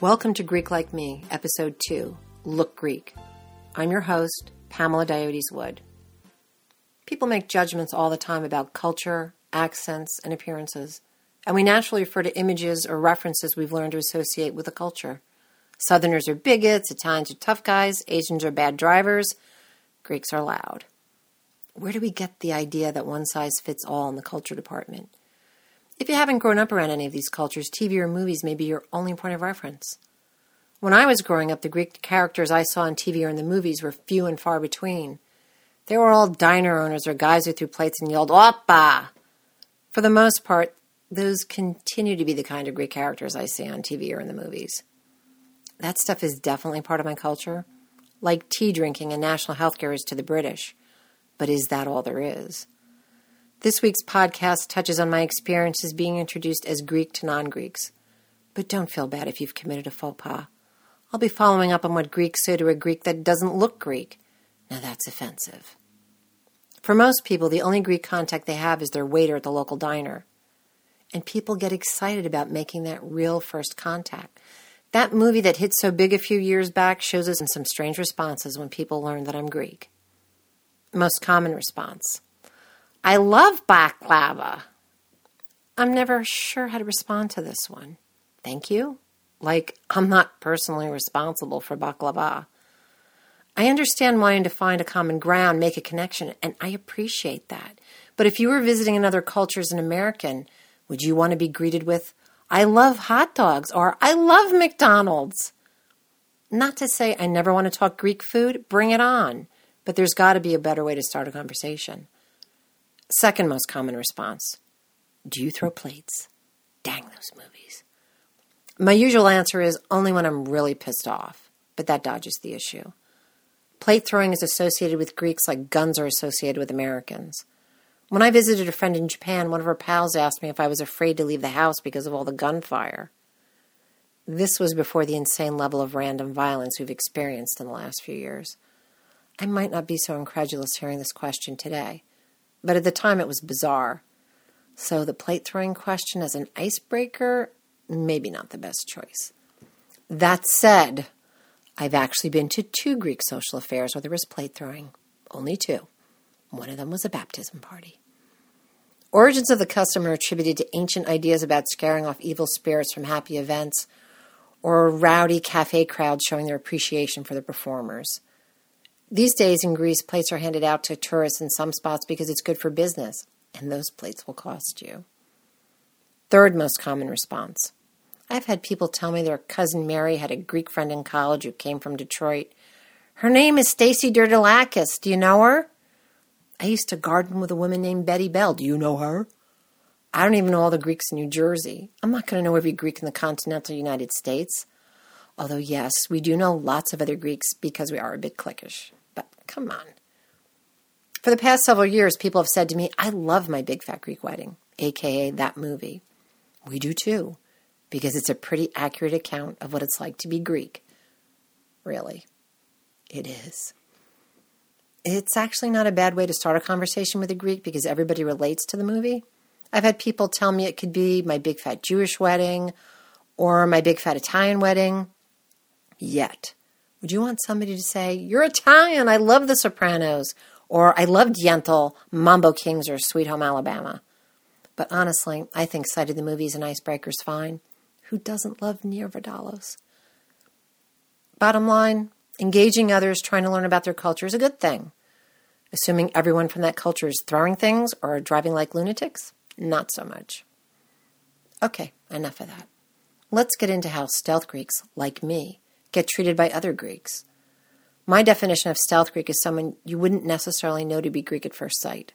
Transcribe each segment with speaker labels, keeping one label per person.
Speaker 1: Welcome to Greek Like Me, Episode 2 Look Greek. I'm your host, Pamela Diodes Wood. People make judgments all the time about culture, accents, and appearances, and we naturally refer to images or references we've learned to associate with a culture. Southerners are bigots, Italians are tough guys, Asians are bad drivers, Greeks are loud. Where do we get the idea that one size fits all in the culture department? If you haven't grown up around any of these cultures, TV or movies may be your only point of reference. When I was growing up, the Greek characters I saw on TV or in the movies were few and far between. They were all diner owners or guys who threw plates and yelled, Opa! For the most part, those continue to be the kind of Greek characters I see on TV or in the movies. That stuff is definitely part of my culture, like tea drinking and national health care is to the British. But is that all there is? This week's podcast touches on my experiences being introduced as Greek to non Greeks. But don't feel bad if you've committed a faux pas. I'll be following up on what Greeks say to a Greek that doesn't look Greek. Now that's offensive. For most people, the only Greek contact they have is their waiter at the local diner. And people get excited about making that real first contact. That movie that hit so big a few years back shows us some strange responses when people learn that I'm Greek. Most common response I love baklava. I'm never sure how to respond to this one. Thank you. Like, I'm not personally responsible for baklava. I understand wanting to find a common ground, make a connection, and I appreciate that. But if you were visiting another culture as an American, would you want to be greeted with, I love hot dogs or I love McDonald's? Not to say I never want to talk Greek food, bring it on. But there's got to be a better way to start a conversation. Second most common response Do you throw plates? Dang those movies. My usual answer is only when I'm really pissed off, but that dodges the issue. Plate throwing is associated with Greeks like guns are associated with Americans. When I visited a friend in Japan, one of her pals asked me if I was afraid to leave the house because of all the gunfire. This was before the insane level of random violence we've experienced in the last few years. I might not be so incredulous hearing this question today but at the time it was bizarre. So the plate throwing question as an icebreaker, maybe not the best choice. That said, I've actually been to two Greek social affairs where there was plate throwing. Only two. One of them was a baptism party. Origins of the custom are attributed to ancient ideas about scaring off evil spirits from happy events, or rowdy cafe crowd showing their appreciation for the performers. These days in Greece, plates are handed out to tourists in some spots because it's good for business, and those plates will cost you. Third most common response I've had people tell me their cousin Mary had a Greek friend in college who came from Detroit. Her name is Stacy Durdalakis. Do you know her? I used to garden with a woman named Betty Bell. Do you know her? I don't even know all the Greeks in New Jersey. I'm not going to know every Greek in the continental United States. Although, yes, we do know lots of other Greeks because we are a bit cliquish. Come on. For the past several years, people have said to me, I love my Big Fat Greek Wedding, aka that movie. We do too, because it's a pretty accurate account of what it's like to be Greek. Really, it is. It's actually not a bad way to start a conversation with a Greek because everybody relates to the movie. I've had people tell me it could be my big fat Jewish wedding or my big fat Italian wedding. Yet, would you want somebody to say, You're Italian, I love The Sopranos, or I loved Yentl, Mambo Kings, or Sweet Home Alabama? But honestly, I think Sight of the Movies and Icebreaker's fine. Who doesn't love Nia Vardalos? Bottom line, engaging others trying to learn about their culture is a good thing. Assuming everyone from that culture is throwing things or driving like lunatics, not so much. Okay, enough of that. Let's get into how stealth Greeks, like me, get treated by other Greeks. My definition of stealth Greek is someone you wouldn't necessarily know to be Greek at first sight.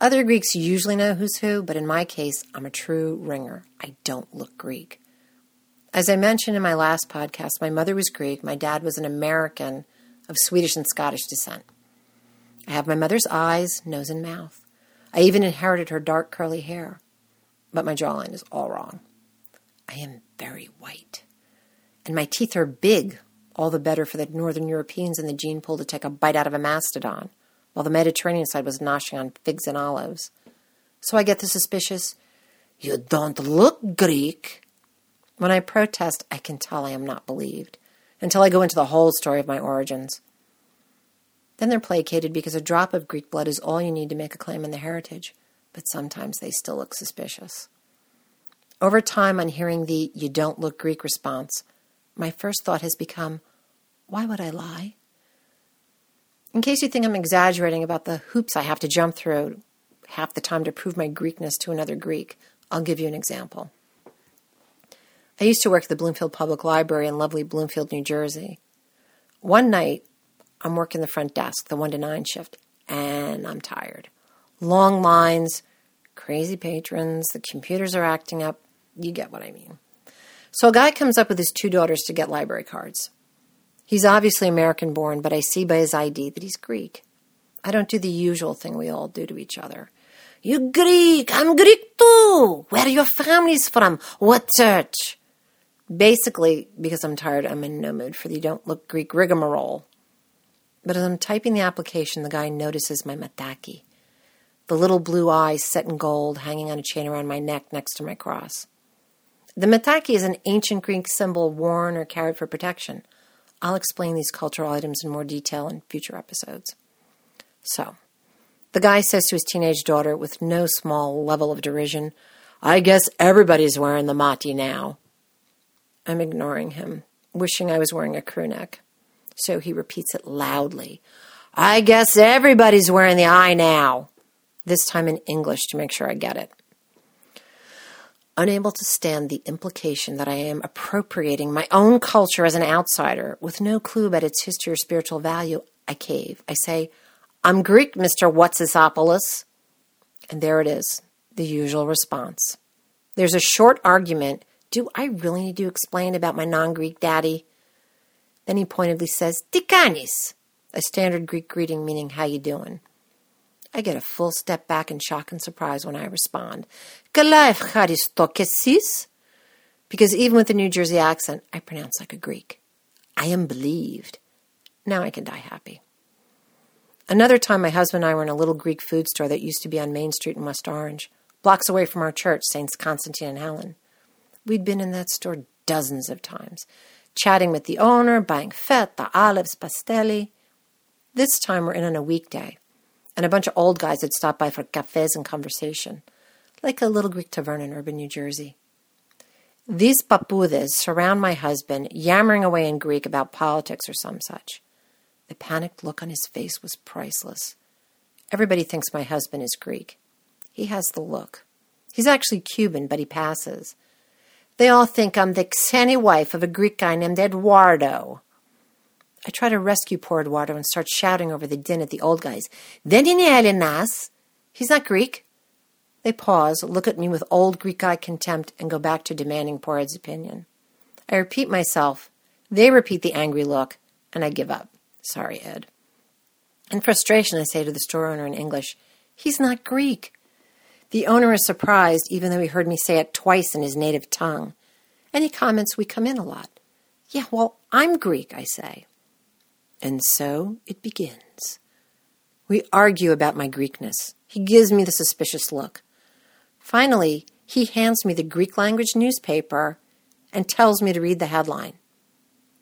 Speaker 1: Other Greeks usually know who's who, but in my case, I'm a true ringer. I don't look Greek. As I mentioned in my last podcast, my mother was Greek, my dad was an American of Swedish and Scottish descent. I have my mother's eyes, nose, and mouth. I even inherited her dark curly hair. But my jawline is all wrong. I am very white and my teeth are big, all the better for the Northern Europeans in the gene pool to take a bite out of a mastodon, while the Mediterranean side was noshing on figs and olives. So I get the suspicious, You don't look Greek. When I protest, I can tell I am not believed until I go into the whole story of my origins. Then they're placated because a drop of Greek blood is all you need to make a claim on the heritage, but sometimes they still look suspicious. Over time, on hearing the you don't look Greek response, my first thought has become, why would I lie? In case you think I'm exaggerating about the hoops I have to jump through half the time to prove my Greekness to another Greek, I'll give you an example. I used to work at the Bloomfield Public Library in lovely Bloomfield, New Jersey. One night, I'm working the front desk, the 1 to 9 shift, and I'm tired. Long lines, crazy patrons, the computers are acting up. You get what I mean. So a guy comes up with his two daughters to get library cards. He's obviously American born, but I see by his ID that he's Greek. I don't do the usual thing we all do to each other. You Greek, I'm Greek too. Where are your families from? What church? Basically, because I'm tired, I'm in no mood for the don't look Greek rigmarole. But as I'm typing the application, the guy notices my mataki, the little blue eyes set in gold hanging on a chain around my neck next to my cross. The mataki is an ancient Greek symbol worn or carried for protection. I'll explain these cultural items in more detail in future episodes. So, the guy says to his teenage daughter with no small level of derision, I guess everybody's wearing the mati now. I'm ignoring him, wishing I was wearing a crew neck. So he repeats it loudly. I guess everybody's wearing the eye now. This time in English to make sure I get it. Unable to stand the implication that I am appropriating my own culture as an outsider with no clue about its history or spiritual value, I cave. I say, I'm Greek, Mr. Whatsisopoulos. And there it is, the usual response. There's a short argument do I really need to explain about my non Greek daddy? Then he pointedly says, Ti kaneis, a standard Greek greeting meaning how you doing. I get a full step back in shock and surprise when I respond, because even with the New Jersey accent, I pronounce like a Greek. I am believed. Now I can die happy. Another time, my husband and I were in a little Greek food store that used to be on Main Street in West Orange, blocks away from our church, Saints Constantine and Helen. We'd been in that store dozens of times, chatting with the owner, buying feta, olives, pastelli. This time we're in on a weekday, and a bunch of old guys had stopped by for cafes and conversation, like a little Greek tavern in urban New Jersey. These papudes surround my husband, yammering away in Greek about politics or some such. The panicked look on his face was priceless. Everybody thinks my husband is Greek. He has the look. He's actually Cuban, but he passes. They all think I'm the canny wife of a Greek guy named Eduardo. I try to rescue poor Eduardo and start shouting over the din at the old guys. Dedinele nas! He's not Greek. They pause, look at me with old Greek eye contempt, and go back to demanding poor Ed's opinion. I repeat myself. They repeat the angry look, and I give up. Sorry, Ed. In frustration, I say to the store owner in English, He's not Greek. The owner is surprised, even though he heard me say it twice in his native tongue. And he comments, We come in a lot. Yeah, well, I'm Greek, I say. And so it begins. We argue about my Greekness. He gives me the suspicious look. Finally, he hands me the Greek language newspaper and tells me to read the headline.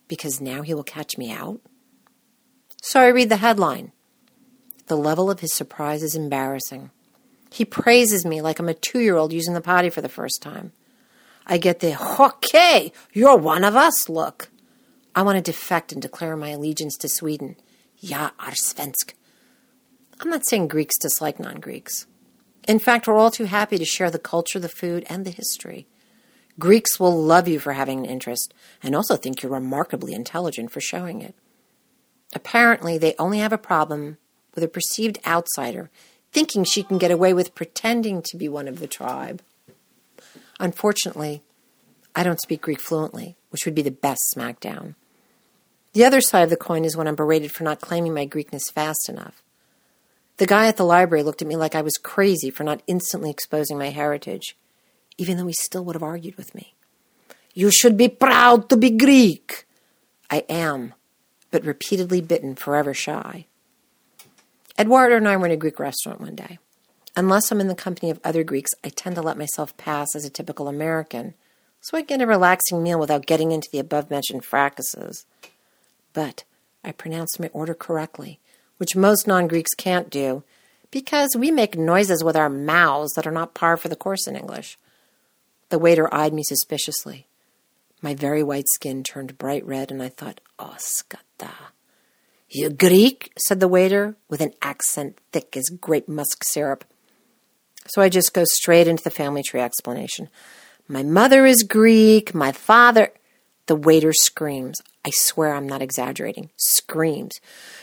Speaker 1: Because now he will catch me out? So I read the headline. The level of his surprise is embarrassing. He praises me like I'm a two year old using the potty for the first time. I get the, okay, you're one of us look. I want to defect and declare my allegiance to Sweden. Ja, är svensk. I'm not saying Greeks dislike non Greeks. In fact, we're all too happy to share the culture, the food, and the history. Greeks will love you for having an interest and also think you're remarkably intelligent for showing it. Apparently, they only have a problem with a perceived outsider thinking she can get away with pretending to be one of the tribe. Unfortunately, I don't speak Greek fluently, which would be the best smackdown. The other side of the coin is when I'm berated for not claiming my Greekness fast enough. The guy at the library looked at me like I was crazy for not instantly exposing my heritage, even though he still would have argued with me. You should be proud to be Greek. I am, but repeatedly bitten, forever shy. Eduardo and I were in a Greek restaurant one day. Unless I'm in the company of other Greeks, I tend to let myself pass as a typical American, so I get a relaxing meal without getting into the above mentioned fracases. But I pronounced my order correctly, which most non Greeks can't do, because we make noises with our mouths that are not par for the course in English. The waiter eyed me suspiciously. My very white skin turned bright red, and I thought, oh, skata. You Greek? said the waiter, with an accent thick as grape musk syrup. So I just go straight into the family tree explanation. My mother is Greek, my father. The waiter screams. I swear I'm not exaggerating. Screams.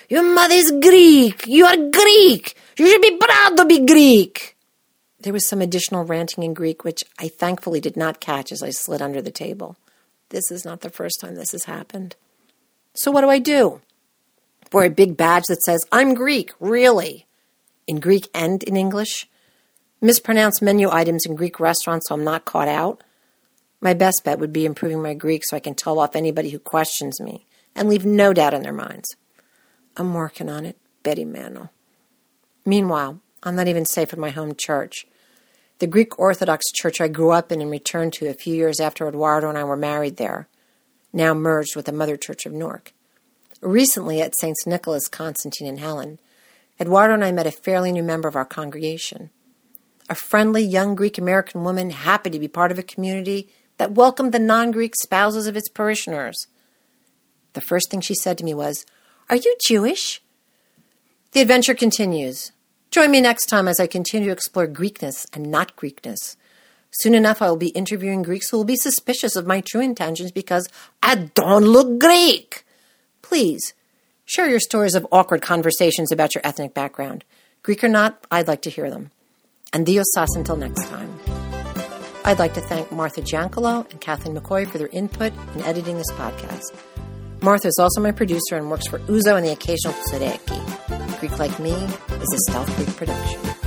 Speaker 1: Your mother's Greek! You are Greek! You should be proud to be Greek! There was some additional ranting in Greek, which I thankfully did not catch as I slid under the table. This is not the first time this has happened. So what do I do? Wear a big badge that says, I'm Greek, really? In Greek and in English? Mispronounce menu items in Greek restaurants so I'm not caught out? My best bet would be improving my Greek so I can tell off anybody who questions me and leave no doubt in their minds. I'm working on it, Betty Mantle. Meanwhile, I'm not even safe at my home church. The Greek Orthodox church I grew up in and returned to a few years after Eduardo and I were married there, now merged with the Mother Church of Newark. Recently at Saints Nicholas, Constantine, and Helen, Eduardo and I met a fairly new member of our congregation. A friendly young Greek American woman happy to be part of a community that welcomed the non Greek spouses of its parishioners. The first thing she said to me was, Are you Jewish? The adventure continues. Join me next time as I continue to explore Greekness and not Greekness. Soon enough, I will be interviewing Greeks who will be suspicious of my true intentions because I don't look Greek. Please share your stories of awkward conversations about your ethnic background. Greek or not, I'd like to hear them. And Dios sas until next time. I'd like to thank Martha Giancolo and Kathleen McCoy for their input in editing this podcast. Martha is also my producer and works for Ouzo and the occasional Tsoureki. Greek Like Me is a Stealth Greek production.